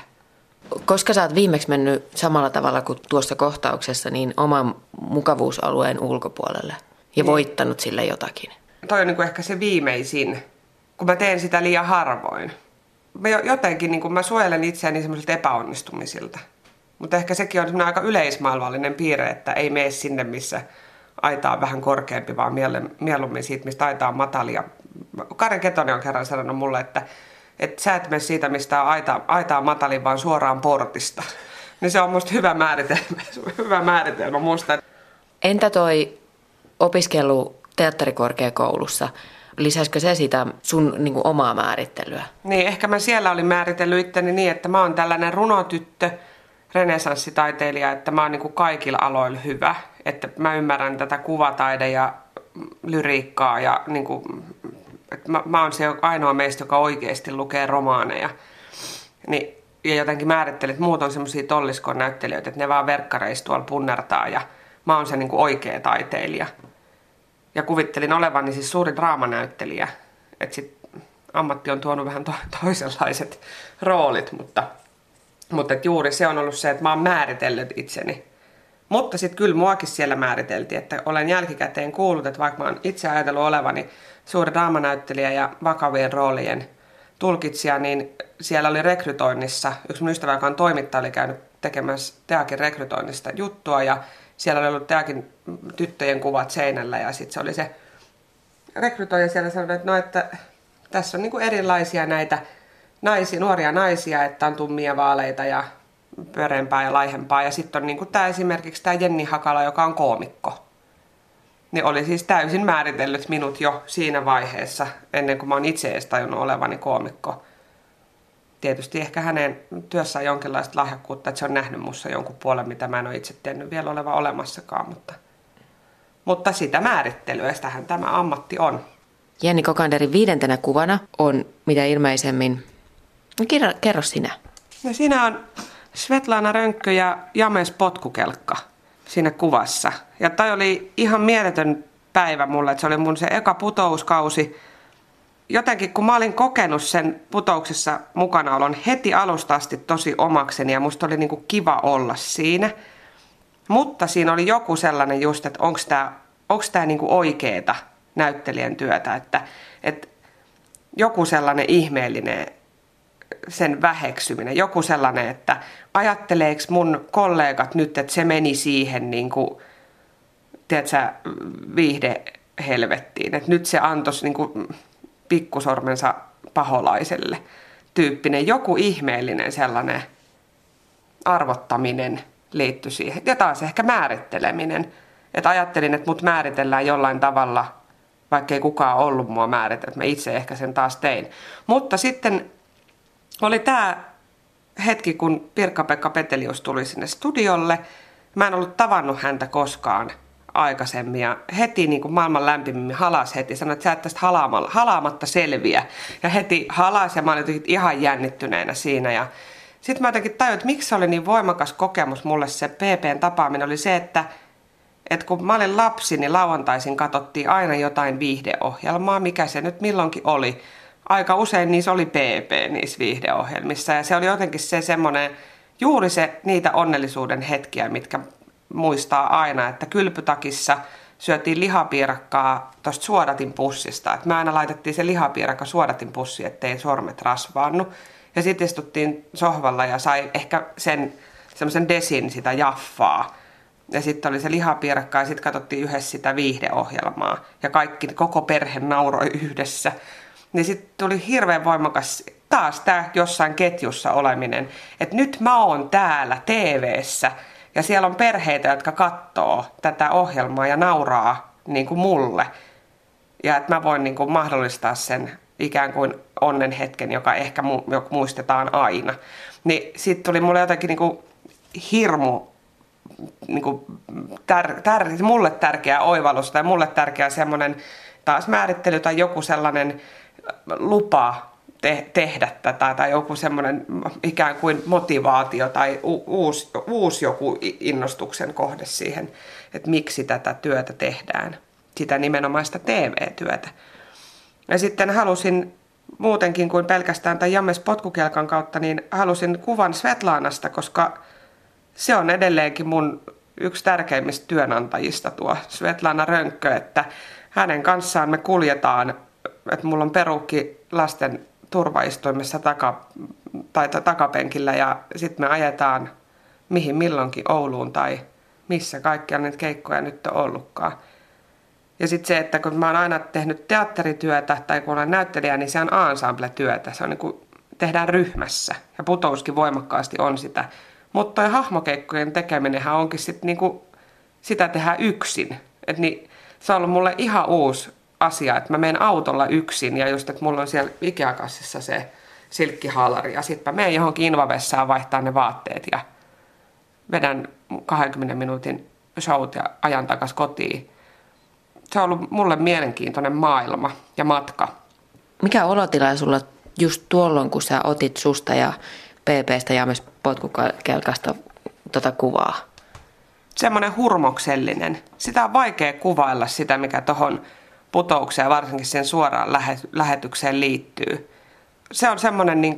[SPEAKER 2] Koska sä oot viimeksi mennyt samalla tavalla kuin tuossa kohtauksessa, niin oman mukavuusalueen ulkopuolelle ja niin. voittanut sille jotakin.
[SPEAKER 1] Toi on niin kuin ehkä se viimeisin, kun mä teen sitä liian harvoin. Mä jotenkin niin mä suojelen itseäni semmoisilta epäonnistumisilta. Mutta ehkä sekin on aika yleismaailmallinen piirre, että ei mene sinne, missä aita on vähän korkeampi, vaan mieluummin siitä, mistä aita on matalia. Karen Ketonen on kerran sanonut mulle, että että sä et mene siitä, mistä on aita, aita on matalin, vaan suoraan portista. Niin se on musta hyvä määritelmä, hyvä määritelmä musta.
[SPEAKER 2] Entä toi opiskelu teatterikorkeakoulussa? Lisäisikö se sitä sun niin kuin, omaa määrittelyä?
[SPEAKER 1] Niin, ehkä mä siellä olin määritellyt itteni niin, että mä oon tällainen runotyttö, renesanssitaiteilija, että mä oon niin kuin kaikilla aloilla hyvä. Että mä ymmärrän tätä kuvataide ja lyriikkaa ja niin kuin että mä, mä oon se ainoa meistä, joka oikeasti lukee romaaneja. Niin, ja jotenkin määrittelin, että muut on semmoisia tolliskon näyttelijöitä, että ne vaan verkkareissa tuolla punnertaa ja mä oon se niin kuin oikea taiteilija. Ja kuvittelin olevani siis suuri draamanäyttelijä. Että sit ammatti on tuonut vähän to- toisenlaiset roolit, mutta, mutta et juuri se on ollut se, että mä oon määritellyt itseni. Mutta sitten kyllä muakin siellä määriteltiin, että olen jälkikäteen kuullut, että vaikka mä oon itse ajatellut olevani suuri draamanäyttelijä ja vakavien roolien tulkitsija, niin siellä oli rekrytoinnissa, yksi mun ystävä, joka on toimittaja, oli käynyt tekemässä Teakin rekrytoinnista juttua ja siellä oli ollut Teakin tyttöjen kuvat seinällä ja sitten se oli se rekrytoija siellä sanoi, että no, että tässä on niin kuin erilaisia näitä naisia, nuoria naisia, että on tummia vaaleita ja pyöreämpää ja laihempaa. Ja sitten on niin kuin tämä esimerkiksi tämä Jenni Hakala, joka on koomikko niin oli siis täysin määritellyt minut jo siinä vaiheessa, ennen kuin mä oon itse edes tajunnut olevani koomikko. Tietysti ehkä hänen työssään jonkinlaista lahjakkuutta, että se on nähnyt mussa jonkun puolen, mitä mä en ole itse tehnyt vielä oleva olemassakaan, mutta, mutta sitä määrittelyä, sitähän tämä ammatti on.
[SPEAKER 2] Jenni Kokanderin viidentenä kuvana on mitä ilmeisemmin, no kerro, kerro sinä.
[SPEAKER 1] No siinä on Svetlana Rönkkö ja James Potkukelkka – siinä kuvassa. Ja toi oli ihan mieletön päivä mulle, että se oli mun se eka putouskausi. Jotenkin kun mä olin kokenut sen putouksessa mukanaolon heti alusta asti tosi omakseni ja musta oli niinku kiva olla siinä. Mutta siinä oli joku sellainen just, että onko tämä onks tää niinku oikeeta näyttelijän työtä, että, että joku sellainen ihmeellinen sen väheksyminen. Joku sellainen, että ajatteleeko mun kollegat nyt, että se meni siihen niin kuin, tiedätkö, viihde helvettiin. Että nyt se antoisi niin kuin, pikkusormensa paholaiselle tyyppinen. Joku ihmeellinen sellainen arvottaminen liittyi siihen. Ja taas ehkä määritteleminen. Että ajattelin, että mut määritellään jollain tavalla, vaikka ei kukaan ollut mua määritellyt. Mä itse ehkä sen taas tein. Mutta sitten oli tämä hetki, kun Pirkka-Pekka Petelius tuli sinne studiolle. Mä en ollut tavannut häntä koskaan aikaisemmin ja heti niin kuin maailman lämpimimmin halas heti. Sanoi, että sä et tästä halaamalla, halaamatta selviä. Ja heti halas ja mä olin ihan jännittyneenä siinä. Ja sitten mä jotenkin tajuin, että miksi se oli niin voimakas kokemus mulle se PPn tapaaminen, oli se, että, että kun mä olin lapsi, niin lauantaisin katsottiin aina jotain viihdeohjelmaa, mikä se nyt milloinkin oli. Aika usein niissä oli PP niissä viihdeohjelmissa ja se oli jotenkin se semmoinen, juuri se niitä onnellisuuden hetkiä, mitkä muistaa aina, että kylpytakissa syötiin lihapiirakkaa tuosta suodatin pussista. Et me aina laitettiin se lihapiirakka suodatin pussi, ettei sormet rasvaannu. Ja sitten istuttiin sohvalla ja sai ehkä sen semmoisen desin sitä jaffaa. Ja sitten oli se lihapiirakka ja sitten katsottiin yhdessä sitä viihdeohjelmaa. Ja kaikki, koko perhe nauroi yhdessä. Niin sitten tuli hirveän voimakas taas tämä jossain ketjussa oleminen. Että nyt mä oon täällä TV:ssä ja siellä on perheitä, jotka katsoo tätä ohjelmaa ja nauraa niin kuin mulle. Ja että mä voin niin kuin mahdollistaa sen ikään kuin onnen hetken, joka ehkä mu- muistetaan aina. Niin sitten tuli mulle jotenkin niin kuin hirmu niin kuin tär, tär, mulle tärkeä oivallus tai mulle tärkeä semmoinen taas määrittely tai joku sellainen lupa te- tehdä tätä tai joku semmoinen ikään kuin motivaatio tai u- uusi, uusi joku innostuksen kohde siihen, että miksi tätä työtä tehdään, sitä nimenomaista TV-työtä. Ja sitten halusin muutenkin kuin pelkästään tai Jammes potkukelkan kautta, niin halusin kuvan Svetlanasta, koska se on edelleenkin mun yksi tärkeimmistä työnantajista tuo Svetlana Rönkkö, että hänen kanssaan me kuljetaan, että mulla on perukki lasten turvaistuimessa taka, tai takapenkillä ja sitten me ajetaan mihin milloinkin Ouluun tai missä kaikkia niitä keikkoja nyt on ollutkaan. Ja sitten se, että kun mä oon aina tehnyt teatterityötä tai kun olen näyttelijä, niin se on ensemble-työtä. Se on niin kuin, tehdään ryhmässä ja putouskin voimakkaasti on sitä. Mutta toi hahmokeikkojen tekeminenhän onkin sitten niin kuin, sitä tehdään yksin. Et niin, se on ollut mulle ihan uusi asia, että mä menen autolla yksin ja just, että mulla on siellä Ikea-kassissa se silkkihaalari ja sitten mä menen johonkin invavessaan vaihtaa ne vaatteet ja vedän 20 minuutin showt ja ajan takas kotiin. Se on ollut mulle mielenkiintoinen maailma ja matka.
[SPEAKER 2] Mikä olotila sulla just tuolloin, kun sä otit susta ja PPstä ja myös potkukelkasta tota kuvaa?
[SPEAKER 1] Semmoinen hurmoksellinen. Sitä on vaikea kuvailla sitä, mikä tuohon putoukseen varsinkin sen suoraan lähetykseen liittyy. Se on semmoinen niin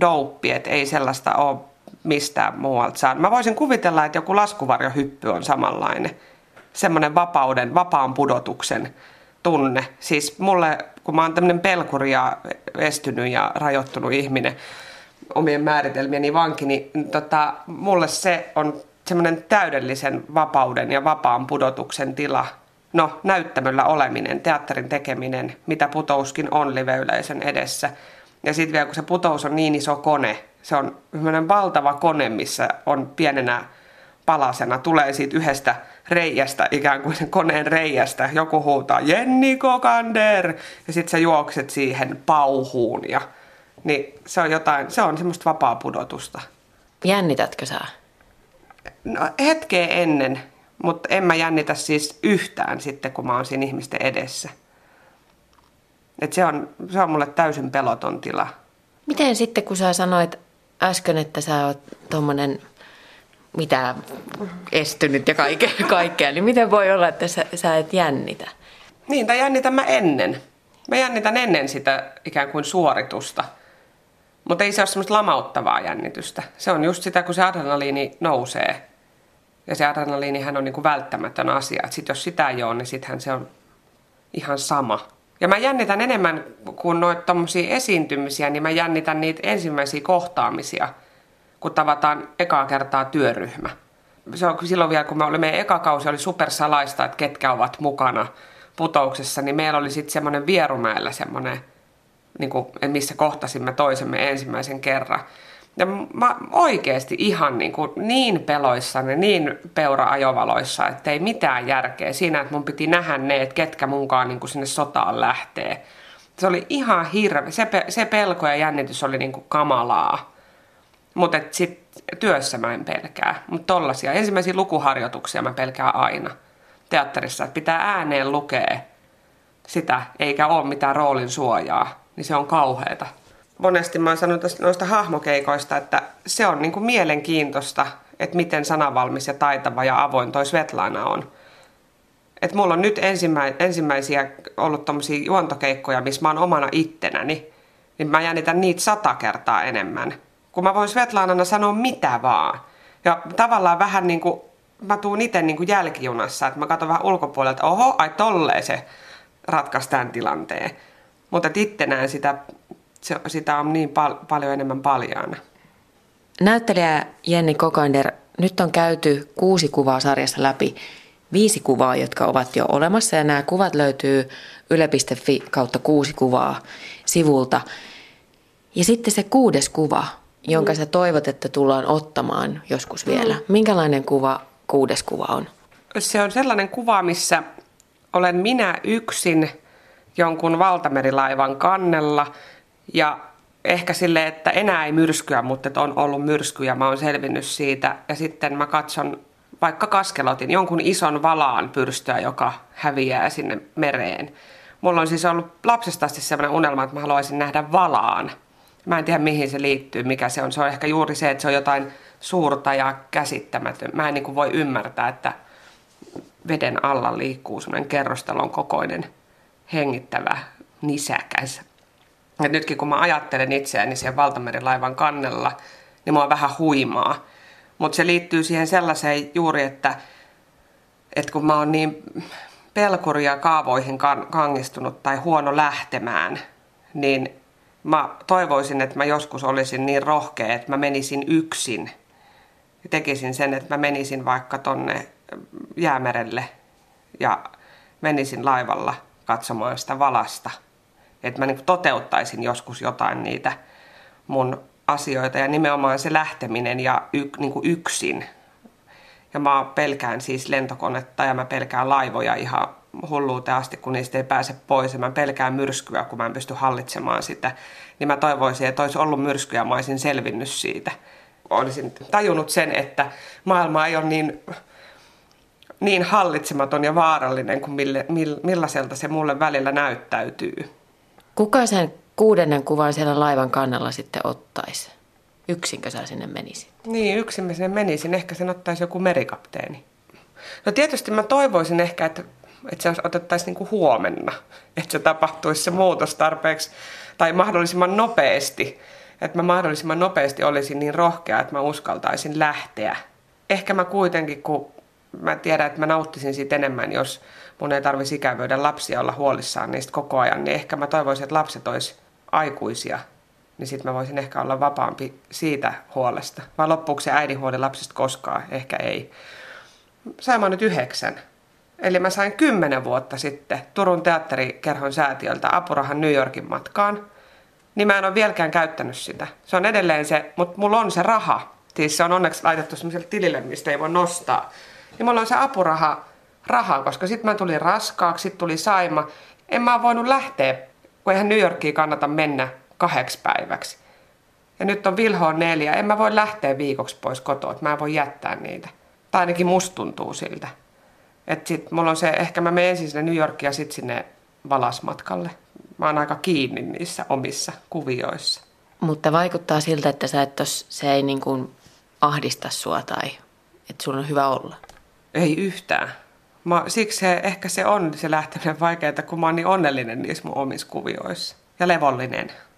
[SPEAKER 1] douppi, että ei sellaista ole mistään muualta saa. Mä voisin kuvitella, että joku laskuvarjohyppy on samanlainen. Semmoinen vapauden, vapaan pudotuksen tunne. Siis mulle, kun mä oon tämmöinen pelkuri ja estynyt ja rajoittunut ihminen omien määritelmieni vanki, niin tota, mulle se on semmoinen täydellisen vapauden ja vapaan pudotuksen tila – no, näyttämöllä oleminen, teatterin tekeminen, mitä putouskin on liveyleisön edessä. Ja sitten vielä kun se putous on niin iso kone, se on valtava kone, missä on pienenä palasena, tulee siitä yhdestä reijästä, ikään kuin sen koneen reijästä, joku huutaa Jenni Kokander, ja sitten sä juokset siihen pauhuun, ja niin se on jotain, se on semmoista vapaa pudotusta.
[SPEAKER 2] Jännitätkö sä?
[SPEAKER 1] No, hetkeä ennen mutta en mä jännitä siis yhtään sitten, kun mä oon siinä ihmisten edessä. Et se, on, se on mulle täysin peloton tila.
[SPEAKER 2] Miten sitten, kun sä sanoit äsken, että sä oot tommonen mitä estynyt ja kaikkea, kaikkea, niin miten voi olla, että sä, sä et jännitä?
[SPEAKER 1] Niin, tai jännitän mä ennen. Mä jännitän ennen sitä ikään kuin suoritusta. Mutta ei se ole semmoista lamauttavaa jännitystä. Se on just sitä, kun se adrenaliini nousee ja se adrenaliinihän on niin kuin välttämätön asia. Sitten jos sitä ei ole, niin sittenhän se on ihan sama. Ja mä jännitän enemmän kuin noita tommosia esiintymisiä, niin mä jännitän niitä ensimmäisiä kohtaamisia, kun tavataan ekaa kertaa työryhmä. Se on silloin vielä, kun me olimme eka kausi, oli supersalaista, että ketkä ovat mukana putouksessa, niin meillä oli sitten semmoinen Vierumäellä semmoinen, niin kuin, missä kohtasimme toisemme ensimmäisen kerran. Ja mä oikeasti ihan niin, kuin niin peloissani, niin peura-ajovaloissa, että ei mitään järkeä siinä, että mun piti nähdä ne, että ketkä munkaan niin kuin sinne sotaan lähtee. Se oli ihan hirveä. Se, se pelko ja jännitys oli niin kuin kamalaa. Mutta sitten työssä mä en pelkää. Mutta tollasia. Ensimmäisiä lukuharjoituksia mä pelkään aina. teatterissa, että pitää ääneen lukea sitä, eikä ole mitään roolin suojaa, niin se on kauheata. Monesti mä oon sanonut noista hahmokeikoista, että se on niin kuin mielenkiintoista, että miten sanavalmis ja taitava ja avoin toi Svetlana on. Et mulla on nyt ensimmä, ensimmäisiä ollut tommosia juontokeikkoja, missä mä oon omana ittenäni, niin mä jännitän niitä sata kertaa enemmän. Kun mä voin Svetlanana sanoa mitä vaan. Ja tavallaan vähän niin kuin, mä tuun itse niin kuin jälkijunassa, että mä katson vähän ulkopuolelta, oho, ai tolleen se ratkaisi tämän tilanteen. Mutta ittenään sitä, se, sitä on niin pal- paljon enemmän paljaana.
[SPEAKER 2] Näyttelijä Jenni Kokander, nyt on käyty kuusi kuvaa sarjasta läpi. Viisi kuvaa, jotka ovat jo olemassa ja nämä kuvat löytyy yle.fi kautta kuusi kuvaa sivulta. Ja sitten se kuudes kuva, jonka sä toivot, että tullaan ottamaan joskus vielä. Mm. Minkälainen kuva kuudes kuva on?
[SPEAKER 1] Se on sellainen kuva, missä olen minä yksin jonkun valtamerilaivan kannella ja ehkä sille, että enää ei myrskyä, mutta että on ollut myrsky ja mä oon selvinnyt siitä. Ja sitten mä katson vaikka kaskelotin, jonkun ison valaan pyrstöä, joka häviää sinne mereen. Mulla on siis ollut lapsesta asti sellainen unelma, että mä haluaisin nähdä valaan. Mä en tiedä mihin se liittyy, mikä se on. Se on ehkä juuri se, että se on jotain suurta ja käsittämätön. Mä en niin voi ymmärtää, että veden alla liikkuu semmoinen kerrostalon kokoinen hengittävä nisäkäs. Ja nytkin kun mä ajattelen itseäni siellä valtamerilaivan kannella, niin mua vähän huimaa. Mutta se liittyy siihen sellaiseen juuri, että, että kun mä oon niin pelkuria kaavoihin kangistunut tai huono lähtemään, niin mä toivoisin, että mä joskus olisin niin rohkea, että mä menisin yksin. Ja tekisin sen, että mä menisin vaikka tonne jäämerelle ja menisin laivalla katsomaan sitä valasta. Että mä niin toteuttaisin joskus jotain niitä mun asioita ja nimenomaan se lähteminen ja y, niin kuin yksin. Ja mä pelkään siis lentokonetta ja mä pelkään laivoja ihan hulluuteen asti, kun niistä ei pääse pois. Ja mä pelkään myrskyä, kun mä en pysty hallitsemaan sitä. Niin mä toivoisin, että olisi ollut myrskyä mä olisin selvinnyt siitä. Olisin tajunnut sen, että maailma ei ole niin, niin hallitsematon ja vaarallinen kuin mille, millaiselta se mulle välillä näyttäytyy.
[SPEAKER 2] Kuka sen kuudennen kuvan siellä laivan kannalla sitten ottaisi? Yksinkö sä sinne menisit?
[SPEAKER 1] Niin, yksin mä sinne menisin. Ehkä sen ottaisi joku merikapteeni. No tietysti mä toivoisin ehkä, että, että se otettaisiin niin huomenna. Että se tapahtuisi se muutos tarpeeksi tai mahdollisimman nopeasti. Että mä mahdollisimman nopeasti olisin niin rohkea, että mä uskaltaisin lähteä. Ehkä mä kuitenkin, kun mä tiedän, että mä nauttisin siitä enemmän, jos mun ei tarvitsisi ikävöidä lapsia olla huolissaan niistä koko ajan, niin ehkä mä toivoisin, että lapset olisi aikuisia, niin sitten mä voisin ehkä olla vapaampi siitä huolesta. Vai loppuuko se äidin huoli lapsista koskaan? Ehkä ei. Sain mä nyt yhdeksän. Eli mä sain kymmenen vuotta sitten Turun teatterikerhon säätiöltä apurahan New Yorkin matkaan. Niin mä en ole vieläkään käyttänyt sitä. Se on edelleen se, mutta mulla on se raha. Siis se on onneksi laitettu semmoiselle tilille, mistä ei voi nostaa. Niin mulla on se apuraha rahaa, koska sitten mä tulin raskaaksi, sitten tuli saima. En mä voinut lähteä, kun eihän New Yorkiin kannata mennä kahdeksi päiväksi. Ja nyt on Vilho neljä. En mä voi lähteä viikoksi pois kotoa, mä en voi jättää niitä. Tai ainakin musta tuntuu siltä. Että sit mulla on se, ehkä mä menen ensin sinne New Yorkiin ja sitten sinne valasmatkalle. Mä oon aika kiinni niissä omissa kuvioissa.
[SPEAKER 2] Mutta vaikuttaa siltä, että sä et tos, se ei niin kuin ahdista sua tai että sulla on hyvä olla.
[SPEAKER 1] Ei yhtään. Mä, siksi se, ehkä se on se lähteminen vaikeaa, kun mä oon niin onnellinen niissä mun omissa kuvioissa. Ja levollinen.